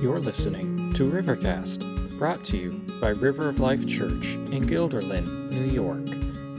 You're listening to Rivercast, brought to you by River of Life Church in Guilderland, New York.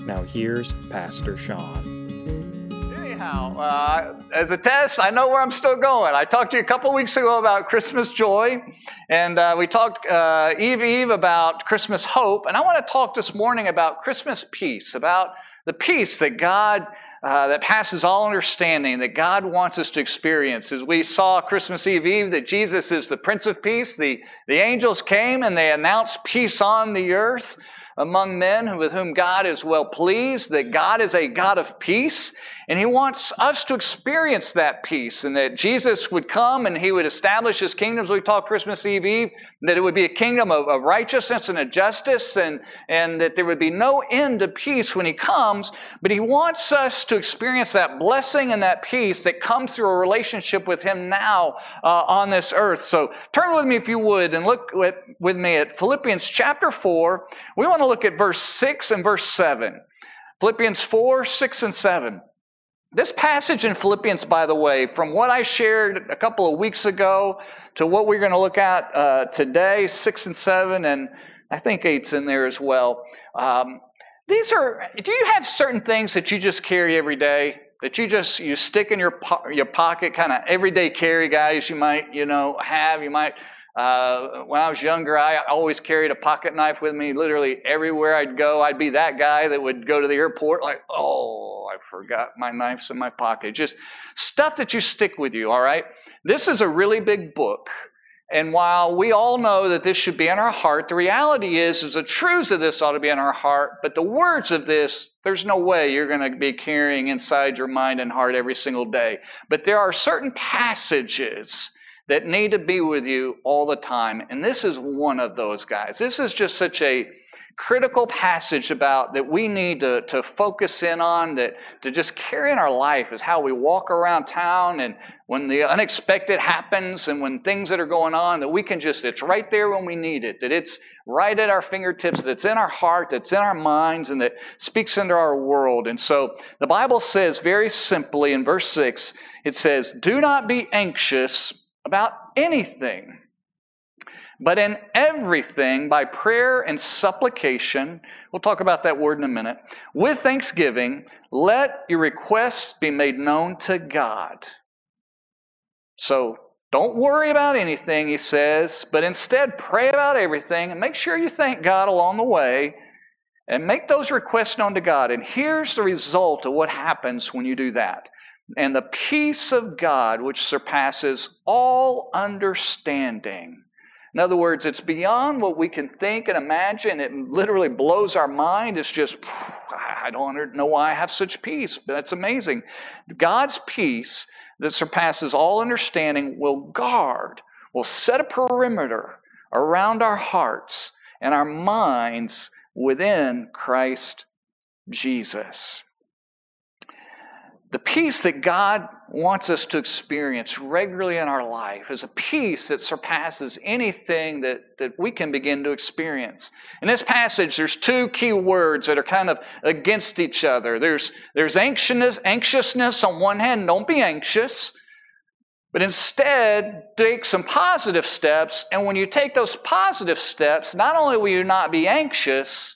Now, here's Pastor Sean. Anyhow, uh, as a test, I know where I'm still going. I talked to you a couple weeks ago about Christmas joy, and uh, we talked uh, Eve Eve about Christmas hope, and I want to talk this morning about Christmas peace, about the peace that God uh, that passes all understanding that God wants us to experience. As we saw Christmas Eve Eve, that Jesus is the Prince of Peace. The, the angels came and they announced peace on the earth among men with whom God is well pleased, that God is a God of peace, and He wants us to experience that peace, and that Jesus would come and He would establish His kingdom, as we talk Christmas Eve Eve, that it would be a kingdom of, of righteousness and of justice, and, and that there would be no end to peace when He comes, but He wants us to experience that blessing and that peace that comes through a relationship with Him now uh, on this earth. So turn with me, if you would, and look with, with me at Philippians chapter 4. We want to look at verse 6 and verse 7. Philippians 4, 6, and 7. This passage in Philippians, by the way, from what I shared a couple of weeks ago to what we're going to look at uh, today, 6 and 7, and I think eight's in there as well. Um, these are, do you have certain things that you just carry every day? That you just, you stick in your, po- your pocket, kind of everyday carry guys you might, you know, have. You might, uh, when I was younger, I always carried a pocket knife with me. Literally everywhere I'd go, I'd be that guy that would go to the airport like, oh, I forgot my knife's in my pocket. Just stuff that you stick with you, all right? This is a really big book. And while we all know that this should be in our heart, the reality is, is the truths of this ought to be in our heart, but the words of this, there's no way you're going to be carrying inside your mind and heart every single day. But there are certain passages that need to be with you all the time. And this is one of those guys. This is just such a critical passage about that we need to, to focus in on, that to just carry in our life is how we walk around town and when the unexpected happens and when things that are going on, that we can just, it's right there when we need it, that it's right at our fingertips, that's in our heart, that's in our minds, and that speaks into our world. And so the Bible says very simply in verse 6, it says, Do not be anxious about anything. But in everything, by prayer and supplication, we'll talk about that word in a minute, with thanksgiving, let your requests be made known to God. So don't worry about anything, he says, but instead pray about everything and make sure you thank God along the way and make those requests known to God. And here's the result of what happens when you do that. And the peace of God, which surpasses all understanding, in other words, it's beyond what we can think and imagine. It literally blows our mind. It's just, I don't know why I have such peace, but that's amazing. God's peace that surpasses all understanding will guard, will set a perimeter around our hearts and our minds within Christ Jesus. The peace that God wants us to experience regularly in our life is a peace that surpasses anything that, that we can begin to experience. In this passage, there's two key words that are kind of against each other. There's, there's anxiousness, anxiousness on one hand, don't be anxious, but instead take some positive steps. And when you take those positive steps, not only will you not be anxious,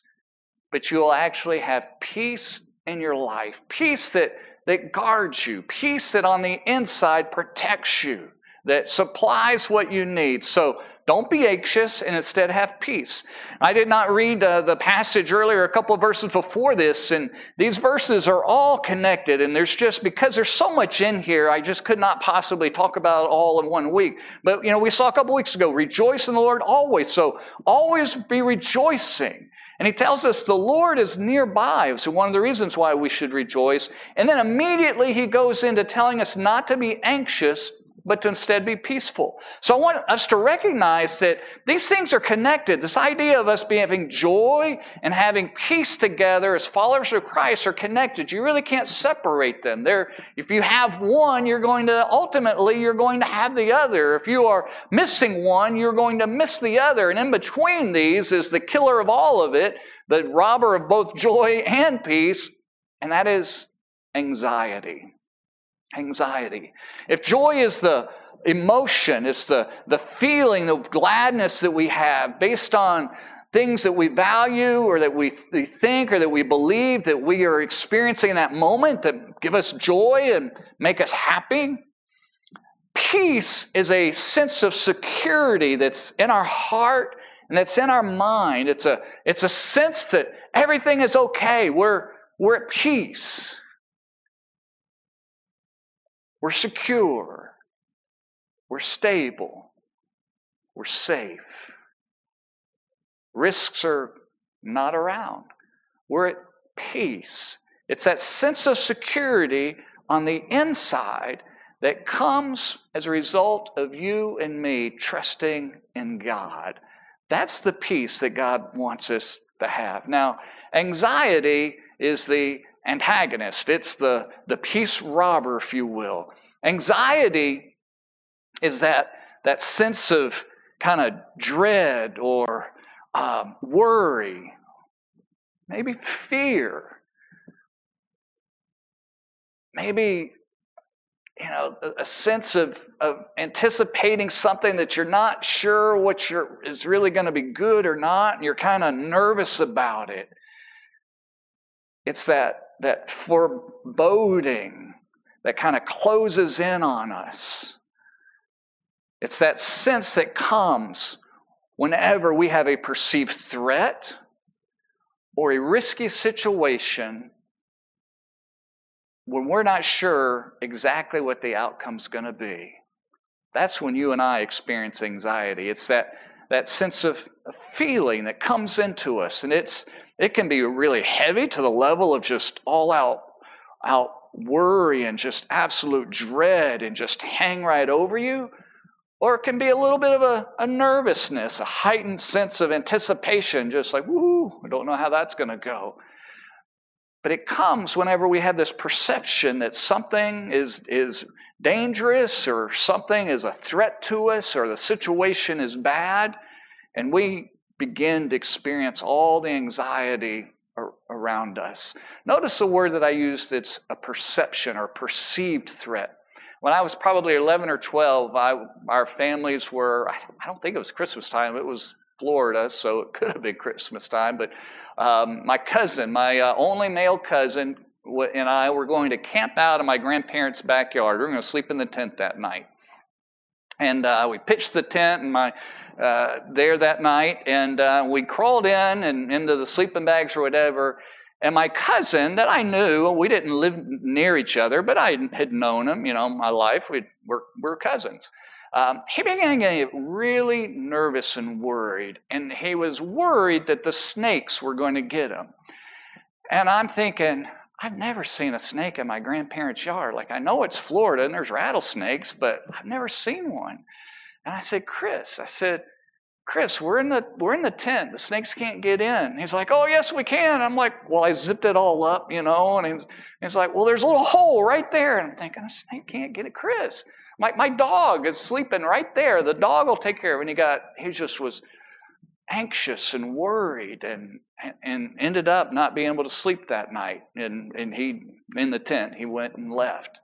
but you will actually have peace in your life. Peace that that guards you, peace that on the inside protects you, that supplies what you need. So don't be anxious and instead have peace. I did not read uh, the passage earlier, a couple of verses before this, and these verses are all connected. And there's just, because there's so much in here, I just could not possibly talk about it all in one week. But, you know, we saw a couple weeks ago, rejoice in the Lord always. So always be rejoicing. And he tells us the Lord is nearby. So, one of the reasons why we should rejoice. And then immediately he goes into telling us not to be anxious, but to instead be peaceful. So I want us to recognize that these things are connected. This idea of us being, having joy and having peace together as followers of Christ are connected. You really can't separate them. They're, if you have one, you're going to, ultimately, you're going to have the other. If you are missing one, you're going to miss the other. And in between these is the killer of all of it, the robber of both joy and peace, and that is anxiety anxiety. If joy is the emotion, it's the, the feeling, the gladness that we have based on things that we value or that we, think or that we believe that we are experiencing in that moment that give us joy and make us happy. Peace is a sense of security that's in our heart and that's in our mind. It's a, it's a sense that everything is okay. We're, we're at peace. We're secure. We're stable. We're safe. Risks are not around. We're at peace. It's that sense of security on the inside that comes as a result of you and me trusting in God. That's the peace that God wants us to have. Now, anxiety is the antagonist, it's the, the peace robber, if you will. Anxiety is that, that sense of kind of dread or um, worry, maybe fear, maybe you know a sense of, of anticipating something that you're not sure what you're, is really going to be good or not and you're kind of nervous about it. It's that that foreboding that kind of closes in on us it's that sense that comes whenever we have a perceived threat or a risky situation when we're not sure exactly what the outcome's going to be. That's when you and I experience anxiety. It's that, that sense of feeling that comes into us, and it's, it can be really heavy to the level of just all out, out worry and just absolute dread and just hang right over you. Or it can be a little bit of a, a nervousness, a heightened sense of anticipation, just like, woo, I don't know how that's going to go. But it comes whenever we have this perception that something is, is dangerous or something is a threat to us or the situation is bad, and we begin to experience all the anxiety around us. Notice the word that I used, it's a perception or perceived threat. When I was probably 11 or 12, I, our families were, I don't think it was Christmas time, it was Florida, so it could have been Christmas time, but um, my cousin, my uh, only male cousin, and I were going to camp out in my grandparents' backyard. We were going to sleep in the tent that night. And uh, we pitched the tent and my uh, there that night, and uh, we crawled in and into the sleeping bags or whatever. And my cousin that I knew, we didn't live near each other, but I had known him, you know, my life. We were, we're cousins. Um, he began getting really nervous and worried, and he was worried that the snakes were going to get him. And I'm thinking, I've never seen a snake in my grandparents' yard. Like, I know it's Florida and there's rattlesnakes, but I've never seen one. And I said, Chris, I said, Chris, we're in the we're in the tent. The snakes can't get in. He's like, Oh yes, we can. I'm like, Well, I zipped it all up, you know. And he's, he's like, Well, there's a little hole right there. And I'm thinking, a snake can't get it, Chris. My my dog is sleeping right there. The dog will take care of it. And he got he just was anxious and worried and and ended up not being able to sleep that night. And and he in the tent, he went and left.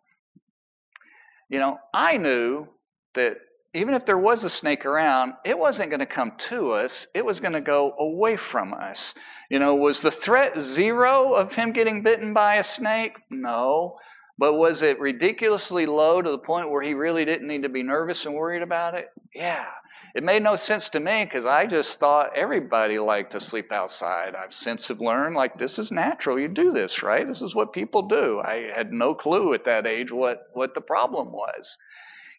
You know, I knew that even if there was a snake around, it wasn't going to come to us. It was going to go away from us. You know, was the threat zero of him getting bitten by a snake? No. But was it ridiculously low to the point where he really didn't need to be nervous and worried about it? Yeah. It made no sense to me because I just thought everybody liked to sleep outside. I've since have learned like this is natural. You do this, right? This is what people do. I had no clue at that age what, what the problem was.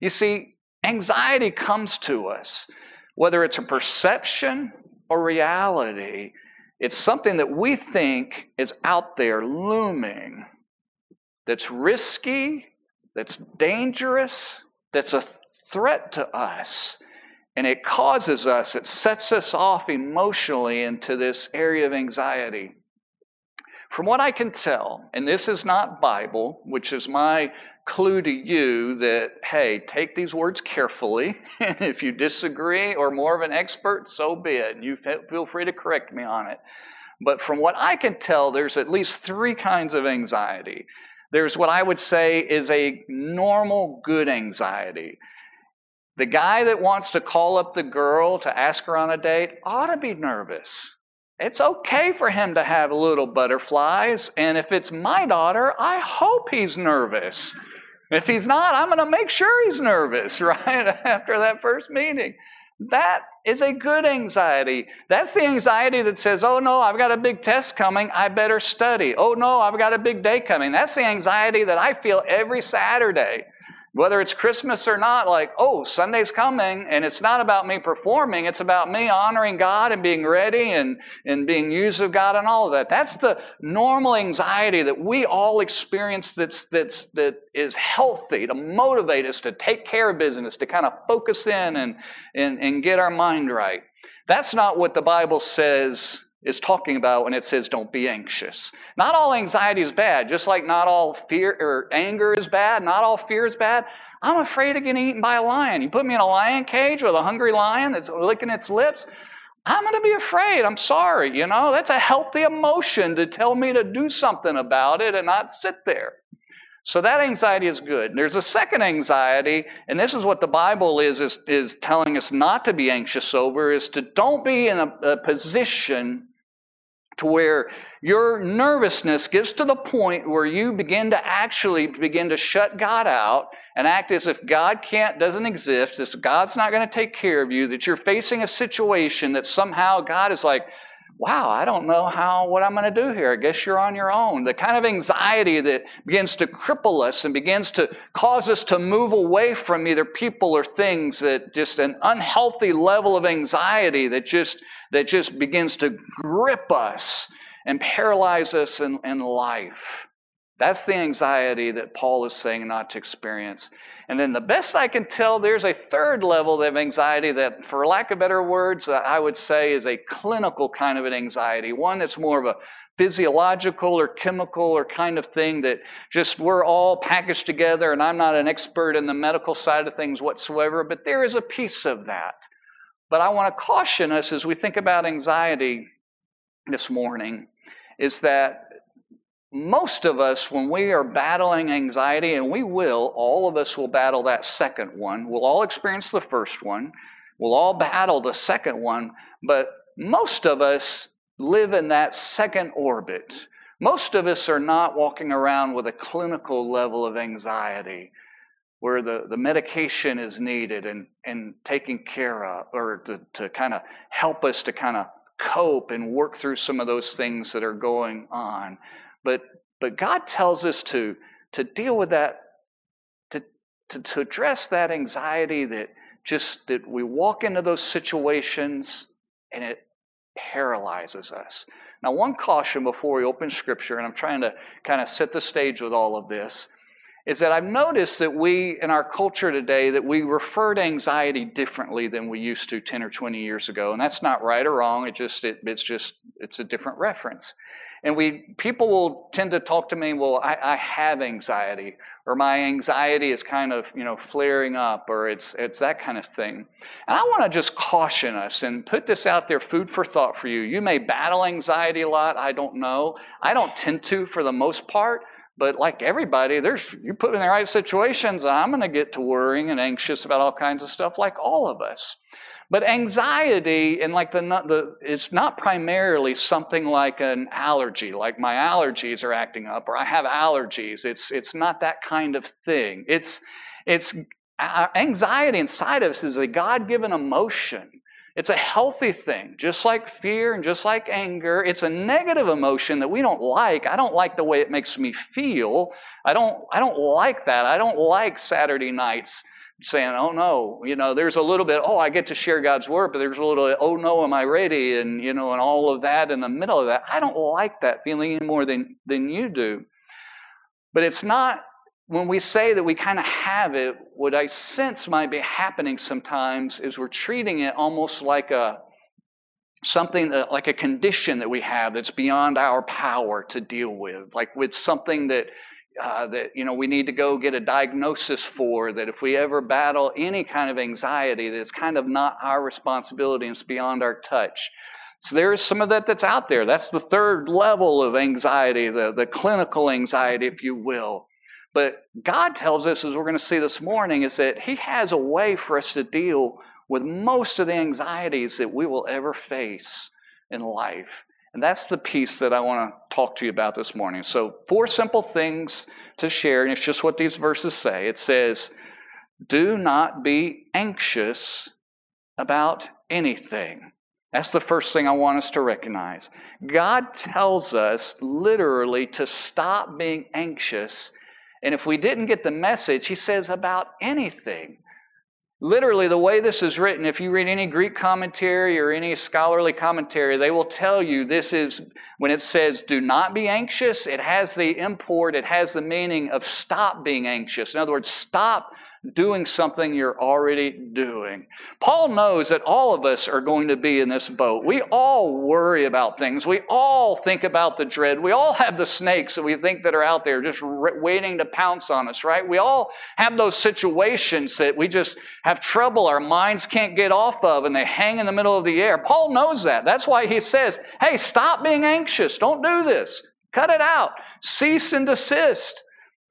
You see, Anxiety comes to us, whether it's a perception or reality. It's something that we think is out there looming, that's risky, that's dangerous, that's a threat to us. And it causes us, it sets us off emotionally into this area of anxiety. From what I can tell, and this is not Bible, which is my clue to you that, hey, take these words carefully. if you disagree or more of an expert, so be it. You feel free to correct me on it. But from what I can tell, there's at least three kinds of anxiety. There's what I would say is a normal good anxiety. The guy that wants to call up the girl to ask her on a date ought to be nervous. It's okay for him to have little butterflies. And if it's my daughter, I hope he's nervous. If he's not, I'm going to make sure he's nervous, right? After that first meeting. That is a good anxiety. That's the anxiety that says, oh no, I've got a big test coming, I better study. Oh no, I've got a big day coming. That's the anxiety that I feel every Saturday whether it's Christmas or not, like, oh, Sunday's coming, and it's not about me performing, it's about me honoring God and being ready and, and being used of God and all of that. That's the normal anxiety that we all experience that's, that's, that is healthy to motivate us to take care of business, to kind of focus in and, and, and get our mind right. That's not what the Bible says is talking about when it says don't be anxious. Not all anxiety is bad, just like not all fear or anger is bad, not all fear is bad. I'm afraid of getting eaten by a lion. You put me in a lion cage with a hungry lion that's licking its lips, I'm going to be afraid. I'm sorry, you know. That's a healthy emotion to tell me to do something about it and not sit there. So that anxiety is good. There's a second anxiety, and this is what the Bible is, is, is telling us not to be anxious over, is to don't be in a, a position to where your nervousness gets to the point where you begin to actually begin to shut God out and act as if God can't, doesn't exist, as God's not going to take care of you, that you're facing a situation that somehow God is like, wow, I don't know how, what I'm going to do here. I guess you're on your own. The kind of anxiety that begins to cripple us and begins to cause us to move away from either people or things that just an unhealthy level of anxiety that just, that just begins to grip us and paralyze us in, in life. That's the anxiety that Paul is saying not to experience. And then the best I can tell, there's a third level of anxiety that, for lack of better words, uh, I would say is a clinical kind of an anxiety. One that's more of a physiological or chemical or kind of thing that just we're all packaged together, and I'm not an expert in the medical side of things whatsoever, but there is a piece of that. But I want to caution us as we think about anxiety this morning is that most of us, when we are battling anxiety, and we will, all of us will battle that second one. We'll all experience the first one. We'll all battle the second one, but most of us live in that second orbit. Most of us are not walking around with a clinical level of anxiety where the, the medication is needed and, and taken care of, or to, to kind of help us to kind of cope and work through some of those things that are going on. But, but God tells us to, to deal with that, to, to, to address that anxiety that just that we walk into those situations and it paralyzes us. Now, one caution before we open scripture, and I'm trying to kind of set the stage with all of this, is that I've noticed that we, in our culture today, that we refer to anxiety differently than we used to 10 or 20 years ago. And that's not right or wrong. It just, it, it's just, it's a different reference. And we people will tend to talk to me, well, I, I, have anxiety, or my anxiety is kind of you know flaring up, or it's it's that kind of thing. And I want to just caution us and put this out there, food for thought for you. You may battle anxiety a lot. I don't know. I don't tend to for the most part. But like everybody, there's you put in the right situations, I'm going to get to worrying and anxious about all kinds of stuff, like all of us. But anxiety and like the, the it's not primarily something like an allergy, like my allergies are acting up or I have allergies. It's it's not that kind of thing. It's it's uh, anxiety inside of us is a God-given emotion. It's a healthy thing, just like fear and just like anger. It's a negative emotion that we don't like. I don't like the way it makes me feel. I don't I don't like that. I don't like Saturday nights saying, oh no, you know, there's a little bit, oh, I get to share God's word, but there's a little, oh no, am I ready? And, you know, and all of that in the middle of that. I don't like that feeling any more than, than you do. But it's not, when we say that we kind of have it, what I sense might be happening sometimes is we're treating it almost like a, something that, like a condition that we have that's beyond our power to deal with, like with something that uh, that you know we need to go get a diagnosis for that if we ever battle any kind of anxiety that it's kind of not our responsibility and it's beyond our touch. So there's some of that that's out there. That's the third level of anxiety the, the clinical anxiety if you will. But God tells us, as we're going to see this morning, is that He has a way for us to deal with most of the anxieties that we will ever face in life. And that's the piece that I want to talk to you about this morning. So, four simple things to share, and it's just what these verses say. It says, Do not be anxious about anything. That's the first thing I want us to recognize. God tells us literally to stop being anxious. And if we didn't get the message, He says about anything. Literally, the way this is written, if you read any Greek commentary or any scholarly commentary, they will tell you this is, when it says do not be anxious, it has the import, it has the meaning of stop being anxious. In other words, stop doing something you're already doing. Paul knows that all of us are going to be in this boat. We all worry about things. We all think about the dread. We all have the snakes that we think that are out there just waiting to pounce on us, right? We all have those situations that we just have trouble our minds can't get off of and they hang in the middle of the air. Paul knows that. That's why he says, "Hey, stop being anxious. Don't do this. Cut it out. Cease and desist."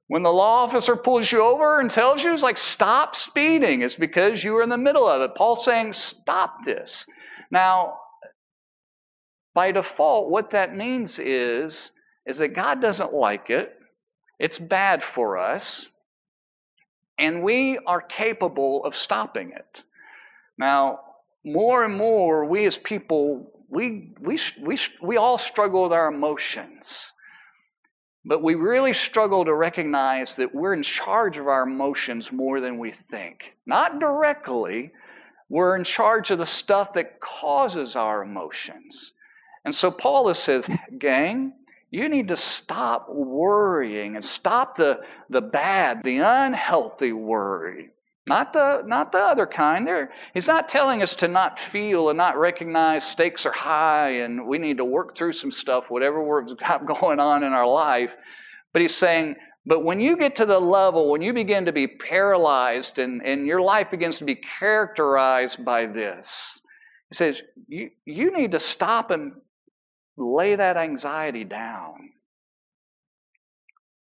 When the law officer pulls you over and tells you, it's like, stop speeding, it's because you were in the middle of it. Paul's saying, stop this. Now, by default, what that means is, is that God doesn't like it. It's bad for us. And we are capable of stopping it. Now, more and more, we as people, we, we, we, we all struggle with our emotions. But we really struggle to recognize that we're in charge of our emotions more than we think. Not directly, we're in charge of the stuff that causes our emotions. And so Paul says, gang, you need to stop worrying and stop the, the bad, the unhealthy worry. Not the, not the other kind. There, he's not telling us to not feel and not recognize stakes are high and we need to work through some stuff, whatever we've got going on in our life. But he's saying, but when you get to the level, when you begin to be paralyzed and, and your life begins to be characterized by this, he says, you, you need to stop and lay that anxiety down.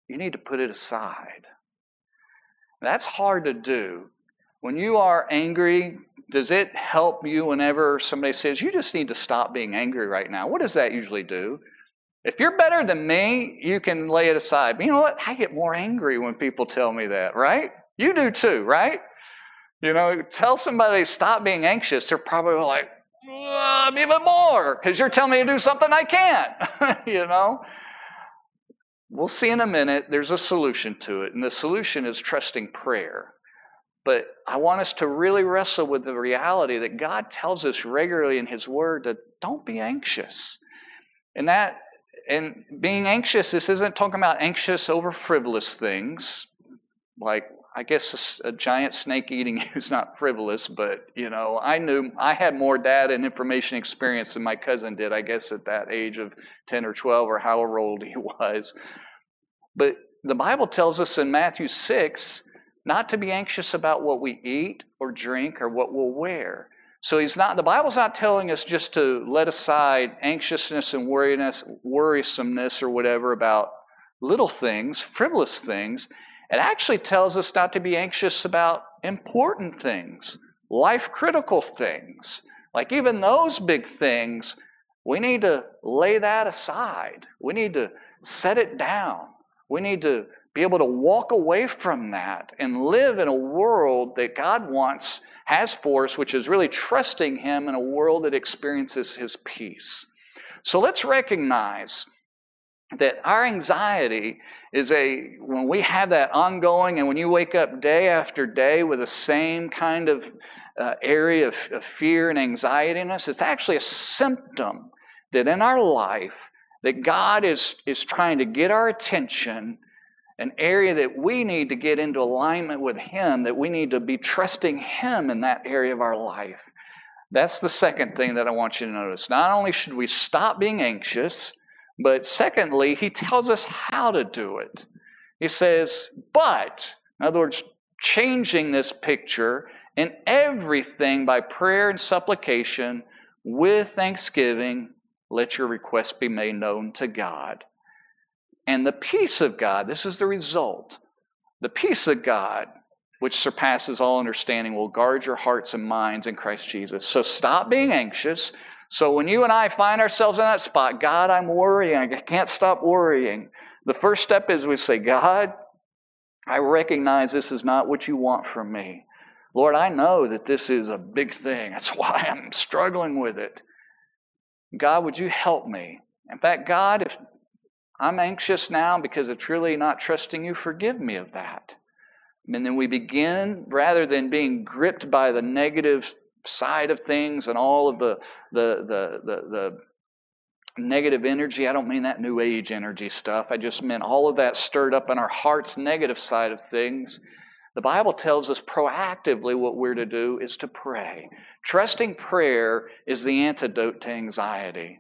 You need to put it aside. That's hard to do when you are angry, does it help you whenever somebody says, you just need to stop being angry right now? What does that usually do? If you're better than me, you can lay it aside. But you know what? I get more angry when people tell me that, right? You do too, right? You know, tell somebody stop being anxious, they're probably like, I'm even more because you're telling me to do something I can't, you know? We'll see in a minute, there's a solution to it, and the solution is trusting prayer. But I want us to really wrestle with the reality that God tells us regularly in His Word that don't be anxious. And that, and being anxious, this isn't talking about anxious over frivolous things, like I guess a, a giant snake eating is not frivolous, but you know, I knew I had more data and information experience than my cousin did, I guess, at that age of 10 or 12 or however old he was. But the Bible tells us in Matthew 6 not to be anxious about what we eat or drink or what we'll wear. So he's not the Bible's not telling us just to let aside anxiousness and worriness, worrisomeness or whatever about little things, frivolous things. It actually tells us not to be anxious about important things, life critical things. Like even those big things, we need to lay that aside. We need to set it down. We need to be able to walk away from that and live in a world that God wants, has for us, which is really trusting Him in a world that experiences His peace. So let's recognize that our anxiety is a, when we have that ongoing, and when you wake up day after day with the same kind of uh, area of, of fear and anxiety in us, it's actually a symptom that in our life, that God is, is trying to get our attention an area that we need to get into alignment with Him, that we need to be trusting Him in that area of our life. That's the second thing that I want you to notice. Not only should we stop being anxious, but secondly, He tells us how to do it. He says, but, in other words, changing this picture in everything by prayer and supplication with thanksgiving, let your requests be made known to God. And the peace of God, this is the result, The peace of God, which surpasses all understanding, will guard your hearts and minds in Christ Jesus. So stop being anxious. So when you and I find ourselves in that spot, God, I'm worrying, I can't stop worrying. The first step is we say, God, I recognize this is not what you want from me. Lord, I know that this is a big thing. That's why I'm struggling with it. God, would you help me? In fact, God, if I'm anxious now because it's really not trusting you, forgive me of that. And then we begin, rather than being gripped by the negative side of things and all of the, the, the, the, the negative energy. I don't mean that new age energy stuff. I just meant all of that stirred up in our hearts, negative side of things. The Bible tells us proactively what we're to do is to pray. Trusting prayer is the antidote to anxiety.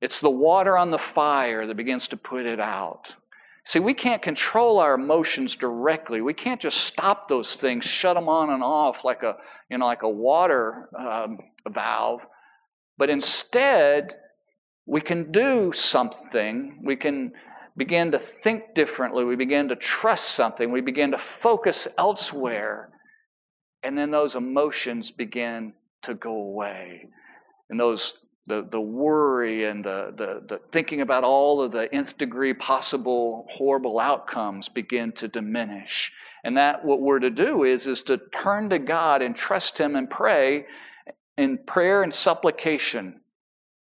It's the water on the fire that begins to put it out. See, we can't control our emotions directly. We can't just stop those things, shut them on and off like a, you know, like a water um, valve. But instead, we can do something. We can begin to think differently. We begin to trust something. We begin to focus elsewhere. And then those emotions begin to go away. And those the, the worry and the, the, the thinking about all of the nth degree possible horrible outcomes begin to diminish. And that what we're to do is, is to turn to God and trust Him and pray in prayer and supplication.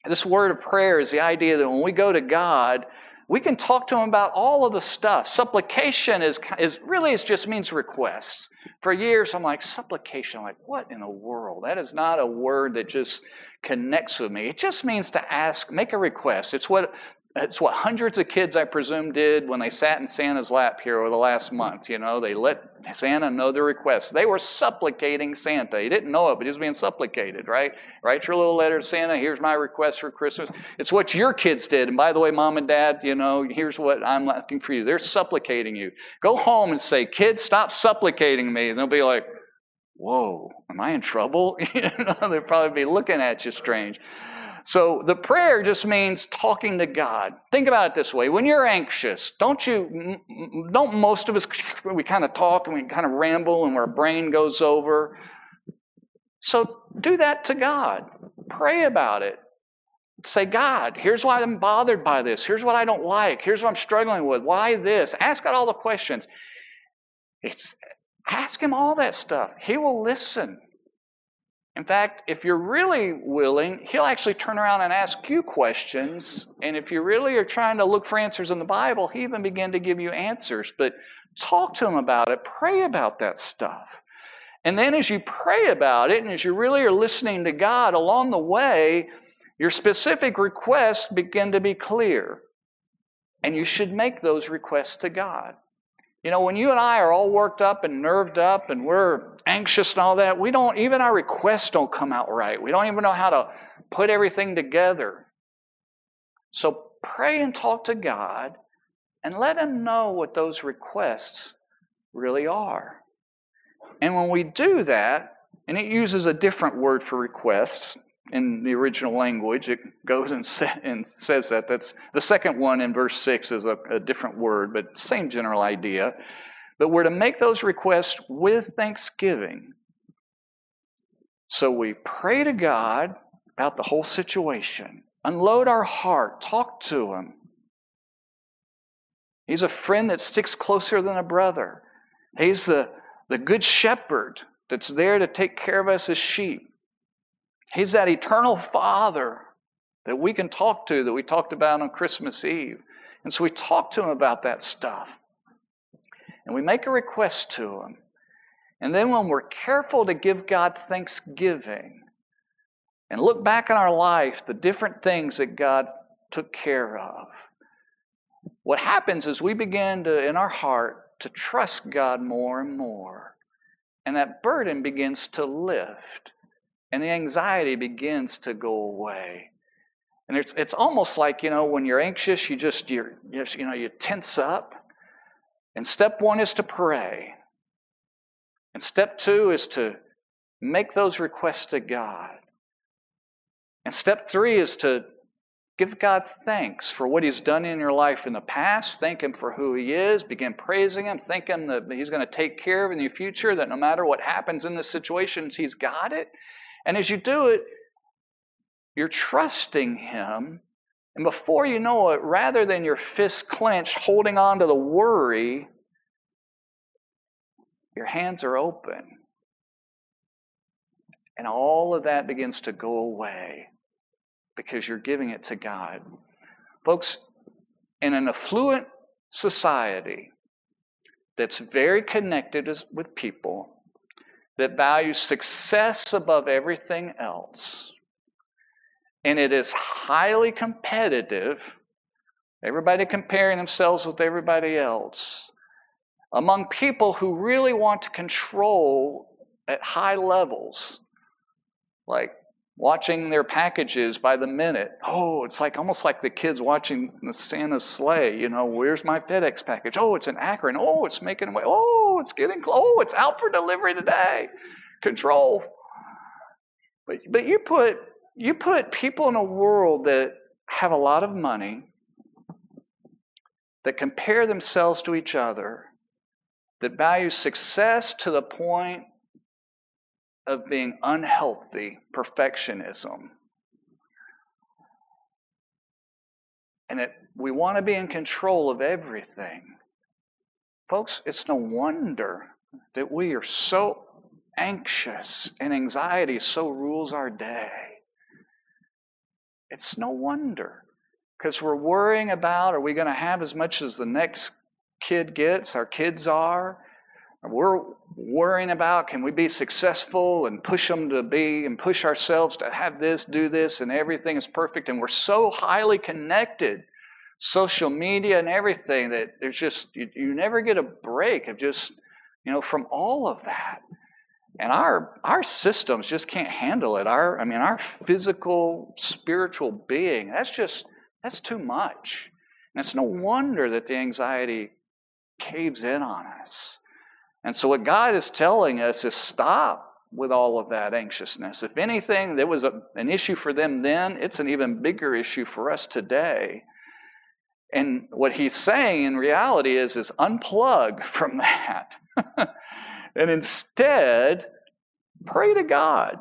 This word of prayer is the idea that when we go to God, we can talk to him about all of the stuff. Supplication is, is really it just means requests. For years, I'm like, supplication, I'm like, what in the world? That is not a word that just connects with me. It just means to ask, make a request. It's what it's what hundreds of kids, I presume, did when they sat in Santa's lap here over the last month. You know, they let Santa know their requests. They were supplicating Santa. He didn't know it, but he was being supplicated, right? Write your little letter to Santa. Here's my request for Christmas. It's what your kids did. And by the way, mom and dad, you know, here's what I'm looking for you. They're supplicating you. Go home and say, kids, stop supplicating me. And they'll be like, whoa, am I in trouble? you know, they'll probably be looking at you strange. So the prayer just means talking to God. Think about it this way. When you're anxious, don't you, don't most of us, we kind of talk and we kind of ramble and our brain goes over. So do that to God. Pray about it. Say, God, here's why I'm bothered by this. Here's what I don't like. Here's what I'm struggling with. Why this? Ask God all the questions. It's, ask Him all that stuff. He will listen. In fact, if you're really willing, he'll actually turn around and ask you questions. And if you really are trying to look for answers in the Bible, he even begin to give you answers. But talk to him about it, pray about that stuff. And then as you pray about it, and as you really are listening to God along the way, your specific requests begin to be clear. And you should make those requests to God. You know, when you and I are all worked up and nerved up and we're anxious and all that, we don't, even our requests don't come out right. We don't even know how to put everything together. So pray and talk to God and let Him know what those requests really are. And when we do that, and it uses a different word for requests, in the original language. It goes and, sa- and, says that. That's the second one in verse 6 is a, a different word, but same general idea. But we're to make those requests with thanksgiving. So we pray to God about the whole situation, unload our heart, talk to Him. He's a friend that sticks closer than a brother. He's the, the good shepherd that's there to take care of us as sheep. He's that eternal Father that we can talk to, that we talked about on Christmas Eve. And so we talk to Him about that stuff. And we make a request to Him. And then when we're careful to give God thanksgiving and look back in our life, the different things that God took care of, what happens is we begin to, in our heart, to trust God more and more. And that burden begins to lift and the anxiety begins to go away. And it's, it's almost like, you know, when you're anxious, you just, you're, you know, you tense up. And step one is to pray. And step two is to make those requests to God. And step three is to Give God thanks for what He's done in your life in the past. Thank Him for who He is. Begin praising Him. Thank Him that He's going to take care of in the future, that no matter what happens in the situations, He's got it. And as you do it, you're trusting Him. And before you know it, rather than your fists clenched, holding on to the worry, your hands are open. And all of that begins to go away because you're giving it to God. Folks, in an affluent society that's very connected with people, that values success above everything else, and it is highly competitive, everybody comparing themselves with everybody else, among people who really want to control at high levels, like watching their packages by the minute. Oh, it's like almost like the kids watching the Santa's sleigh. You know, where's my FedEx package? Oh, it's in Akron. Oh, it's making way. Oh, it's getting close. Oh, it's out for delivery today. Control. But but you put you put people in a world that have a lot of money, that compare themselves to each other, that value success to the point of being unhealthy perfectionism. And that we want to be in control of everything. Folks, it's no wonder that we are so anxious and anxiety so rules our day. It's no wonder because we're worrying about are we going to have as much as the next kid gets, our kids are? We're worrying about can we be successful and push them to be and push ourselves to have this, do this, and everything is perfect. And we're so highly connected, social media and everything, that there's just, you, you never get a break of just, you know, from all of that. And our, our systems just can't handle it. Our, I mean, our physical, spiritual being, that's just, that's too much. And it's no wonder that the anxiety caves in on us. And so, what God is telling us is stop with all of that anxiousness. If anything, there was a, an issue for them then, it's an even bigger issue for us today. And what he's saying in reality is, is unplug from that. And instead, pray to God.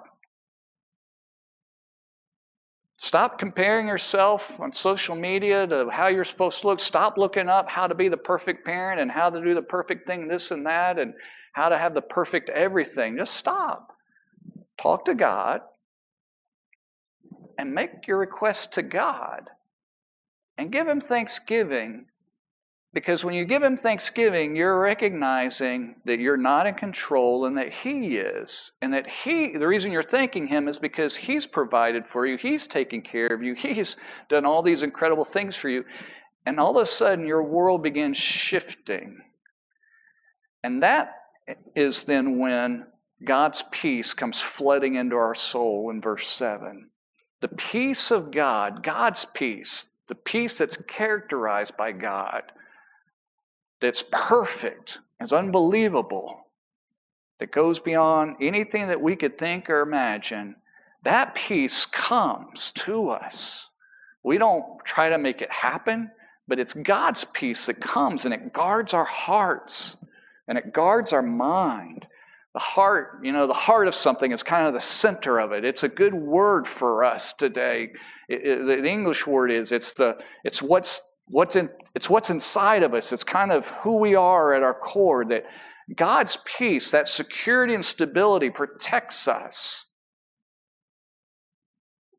Stop comparing yourself on social media to how you're supposed to look. Stop looking up how to be the perfect parent and how to do the perfect thing, this and that, and how to have the perfect everything. Just stop. Talk to God and make your request to God and give Him thanksgiving because when you give him thanksgiving, you're recognizing that you're not in control and that he is. And that he, the reason you're thanking him is because he's provided for you, he's taken care of you, he's done all these incredible things for you. And all of a sudden, your world begins shifting. And that is then when God's peace comes flooding into our soul in verse 7. The peace of God, God's peace, the peace that's characterized by God that's perfect, it's unbelievable, that goes beyond anything that we could think or imagine, that peace comes to us. We don't try to make it happen, but it's God's peace that comes and it guards our hearts and it guards our mind. The heart, you know, the heart of something is kind of the center of it. It's a good word for us today. It, it, the English word is it's the it's what's what's in, it's what's inside of us. It's kind of who we are at our core that God's peace, that security and stability protects us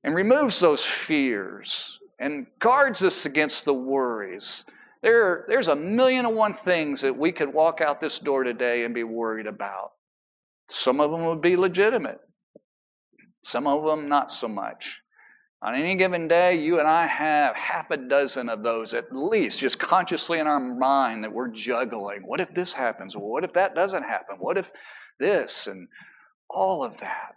and removes those fears and guards us against the worries. There, there's a million and one things that we could walk out this door today and be worried about. Some of them would be legitimate, some of them not so much. On any given day, you and I have half a dozen of those at least, just consciously in our mind that we're juggling. What if this happens? what if that doesn't happen? What if this? And all of that.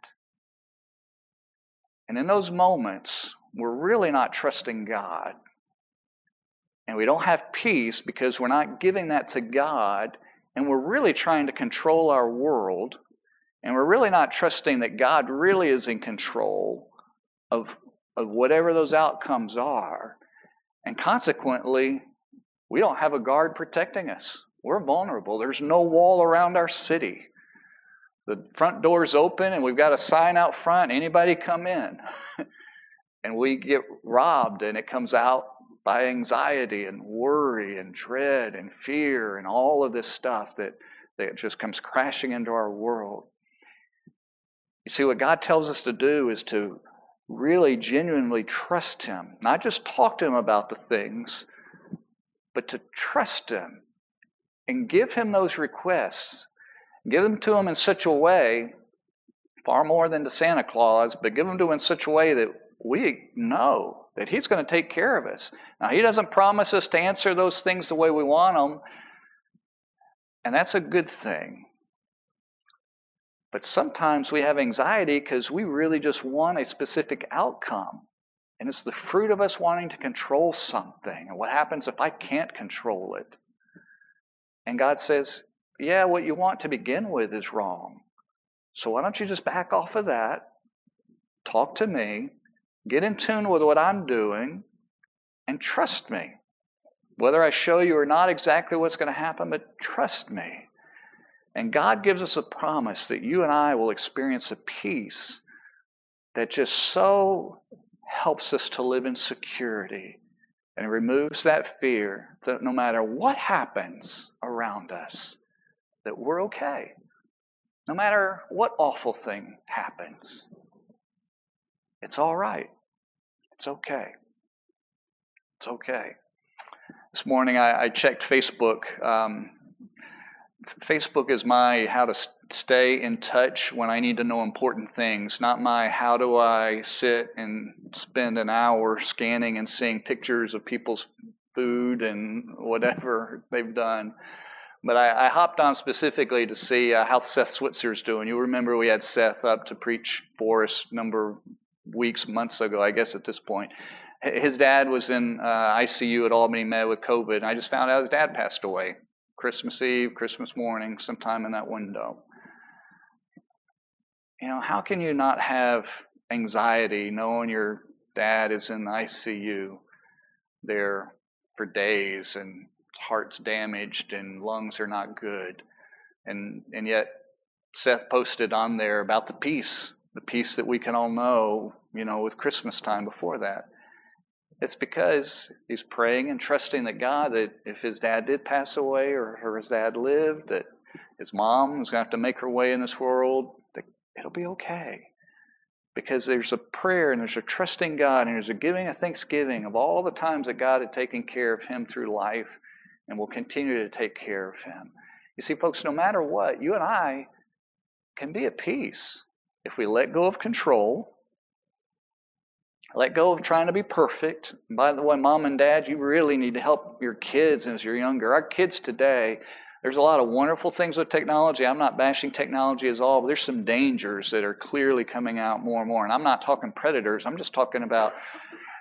And in those moments, we're really not trusting God. And we don't have peace because we're not giving that to God. And we're really trying to control our world. And we're really not trusting that God really is in control of of whatever those outcomes are. And consequently, we don't have a guard protecting us. We're vulnerable. There's no wall around our city. The front door's open and we've got a sign out front anybody come in. and we get robbed, and it comes out by anxiety and worry and dread and fear and all of this stuff that, that just comes crashing into our world. You see, what God tells us to do is to really genuinely trust Him, not just talk to Him about the things, but to trust Him and give Him those requests. Give them to Him in such a way, far more than to Santa Claus, but give them to Him in such a way that we know that He's going to take care of us. Now, He doesn't promise us to answer those things the way we want them, and that's a good thing. But sometimes we have anxiety because we really just want a specific outcome. And it's the fruit of us wanting to control something. And what happens if I can't control it? And God says, Yeah, what you want to begin with is wrong. So why don't you just back off of that? Talk to me, get in tune with what I'm doing, and trust me. Whether I show you or not exactly what's going to happen, but trust me. And God gives us a promise that you and I will experience a peace that just so helps us to live in security and removes that fear that no matter what happens around us, that we're okay. No matter what awful thing happens, it's all right. It's okay. It's okay. This morning I, I checked Facebook. Um, Facebook is my how to stay in touch when I need to know important things, not my how do I sit and spend an hour scanning and seeing pictures of people's food and whatever they've done. But I, I hopped on specifically to see uh, how Seth Switzer's doing. You remember we had Seth up to preach for us a number of weeks, months ago, I guess at this point. His dad was in uh, ICU at Albany Med with COVID, and I just found out his dad passed away Christmas Eve, Christmas morning, sometime in that window. You know, how can you not have anxiety knowing your dad is in the ICU there for days and heart's damaged and lungs are not good? And, and yet, Seth posted on there about the peace, the peace that we can all know, you know, with Christmas time before that. It's because he's praying and trusting that God, that if his dad did pass away or, his dad lived, that his mom was going to have to make her way in this world, that it'll be okay. Because there's a prayer and there's a trusting God and there's a giving a thanksgiving of all the times that God had taken care of him through life and will continue to take care of him. You see, folks, no matter what, you and I can be at peace if we let go of control let go of trying to be perfect. By the way, mom and dad, you really need to help your kids as you're younger. Our kids today, there's a lot of wonderful things with technology. I'm not bashing technology at all, but there's some dangers that are clearly coming out more and more. And I'm not talking predators, I'm just talking about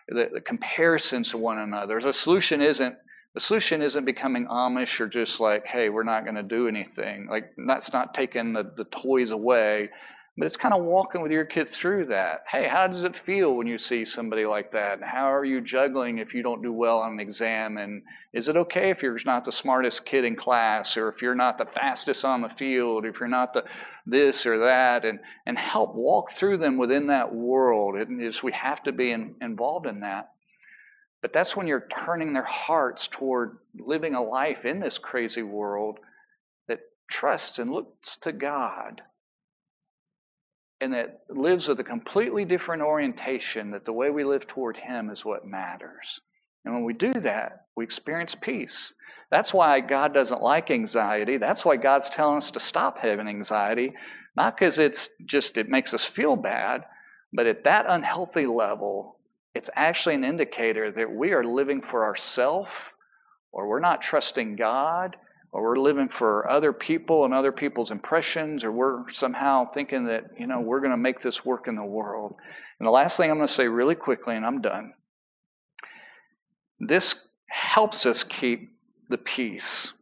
the, the comparisons to one another. The solution isn't the solution isn't becoming Amish or just like, hey, we're not going to do anything. Like that's not taking the, the toys away. But it's kind of walking with your kid through that. Hey, how does it feel when you see somebody like that? And how are you juggling if you don't do well on an exam? And is it okay if you're not the smartest kid in class, or if you're not the fastest on the field, if you're not the this or that? And, and help walk through them within that world. It is, we have to be in, involved in that. But that's when you're turning their hearts toward living a life in this crazy world that trusts and looks to God and that lives with a completely different orientation, that the way we live toward Him is what matters. And when we do that, we experience peace. That's why God doesn't like anxiety. That's why God's telling us to stop having anxiety, not because it's just, it makes us feel bad, but at that unhealthy level, it's actually an indicator that we are living for ourselves or we're not trusting God or we're living for other people and other people's impressions, or we're somehow thinking that, you know, we're going to make this work in the world. And the last thing I'm going to say really quickly, and I'm done. This helps us keep the peace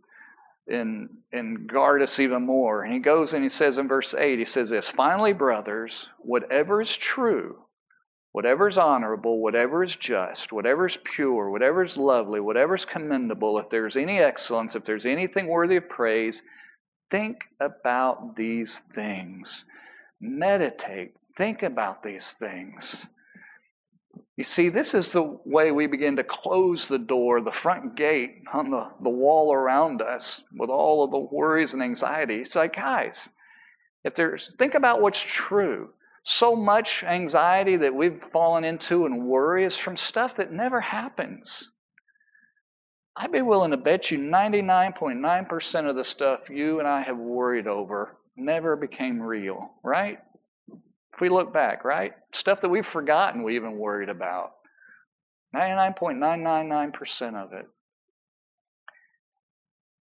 and, and guard us even more. And he goes and he says in verse 8, he says this Finally, brothers, whatever is true, whatever's honorable, whatever is just, whatever is pure, whatever is lovely, whatever is commendable, if there's any excellence, if there's anything worthy of praise, think about these things. Meditate, think about these things. You see, this is the way we begin to close the door, the front gate on the, the wall around us with all of the worries and anxiety. It's like, guys, if there's, think about what's true. So much anxiety that we've fallen into and worry is from stuff that never happens. I'd be willing to bet you 99.9% of the stuff you and I have worried over never became real, right? If we look back, right? Stuff that we've forgotten we even worried about. 99.999% of it.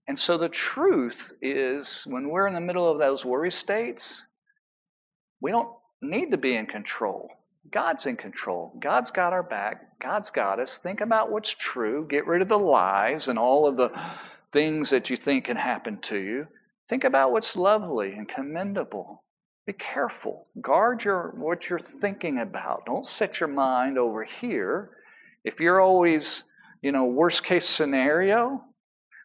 And so the truth is, when we're in the middle of those worry states, we don't need to be in control. God's in control. God's got our back. God's got us. Think about what's true. Get rid of the lies and all of the things that you think can happen to you. Think about what's lovely and commendable. Be careful. Guard your what you're thinking about. Don't set your mind over here. If you're always, you know, worst case scenario,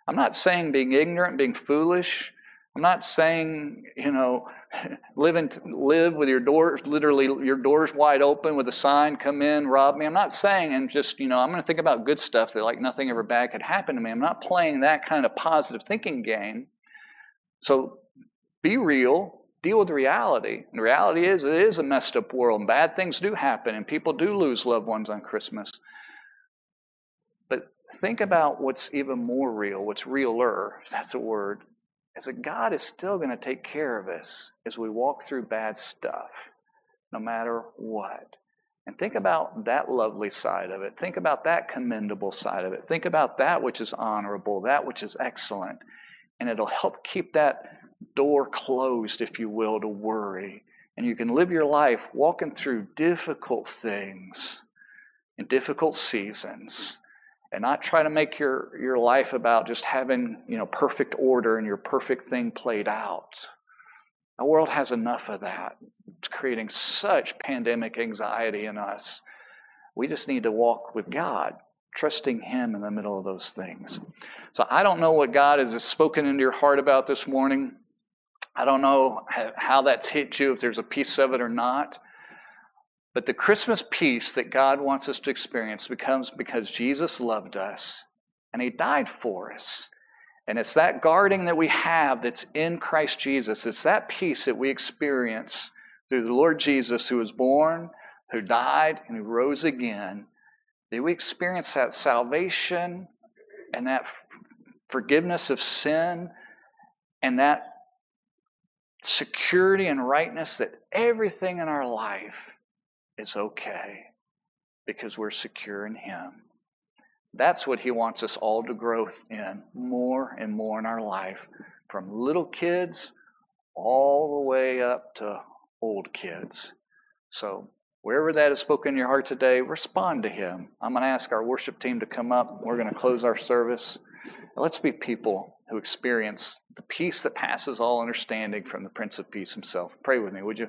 I'm not saying being ignorant, being foolish. I'm not saying, you know, live, in, live with your doors, literally your doors wide open with a sign, come in, rob me. I'm not saying and just, you know, I'm going to think about good stuff that like nothing ever bad could happen to me. I'm not playing that kind of positive thinking game. So be real, deal with reality. And the reality is, it is a messed up world, and bad things do happen, and people do lose loved ones on Christmas. But think about what's even more real, what's realer, if that's a word, is that God is still going to take care of us as we walk through bad stuff, no matter what. And think about that lovely side of it. Think about that commendable side of it. Think about that which is honorable, that which is excellent. And it'll help keep that door closed, if you will, to worry. And you can live your life walking through difficult things and difficult seasons and not try to make your, your life about just having you know perfect order and your perfect thing played out. The world has enough of that. It's creating such pandemic anxiety in us. We just need to walk with god trusting him in the middle of those things. So i don't know what god has spoken into your heart about this morning. I don't know how that's hit you if there's a piece of it or not but the Christmas peace that God wants us to experience becomes because Jesus loved us and He died for us. And it's that guarding that we have that's in Christ Jesus. It's that peace that we experience through the Lord Jesus who was born, who died, and who rose again. That we experience that salvation and that forgiveness of sin and that security and rightness that everything in our life is okay because we're secure in Him. That's what He wants us all to grow in more and more in our life, from little kids all the way up to old kids. So, wherever that is spoken in your heart today, respond to Him. I'm going to ask our worship team to come up. We're going to close our service. Let's be people who experience the peace that passes all understanding from the Prince of Peace Himself. Pray with me, would you?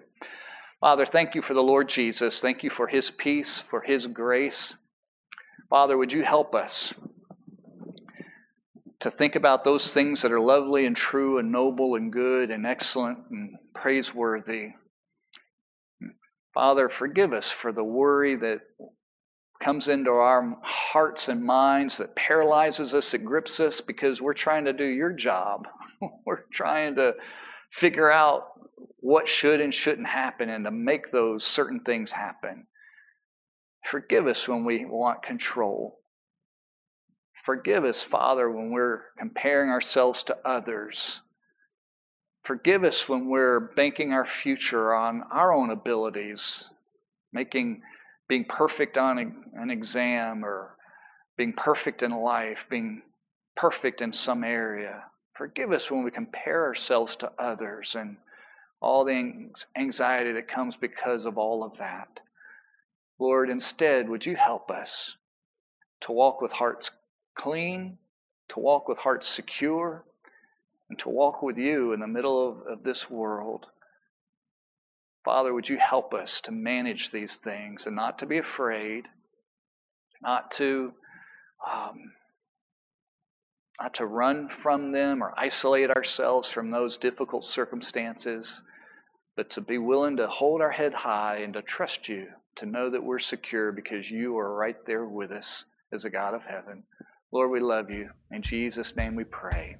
Father, thank you for the Lord Jesus. Thank you for his peace, for his grace. Father, would you help us to think about those things that are lovely and true and noble and good and excellent and praiseworthy? Father, forgive us for the worry that comes into our hearts and minds that paralyzes us, that grips us because we're trying to do your job. we're trying to figure out what should and shouldn't happen and to make those certain things happen. Forgive us when we want control. Forgive us, Father, when we're comparing ourselves to others. Forgive us when we're banking our future on our own abilities, making being perfect on an exam or being perfect in life, being perfect in some area. Forgive us when we compare ourselves to others and all the anxiety that comes because of all of that. Lord, instead, would you help us to walk with hearts clean, to walk with hearts secure, and to walk with you in the middle of, of this world Father, would you help us to manage these things and not to be afraid, not to um, not to run from them or isolate ourselves from those difficult circumstances, but to be willing to hold our head high and to trust you, to know that we're secure because you are right there with us as a God of heaven. Lord, we love you. In Jesus' name we pray.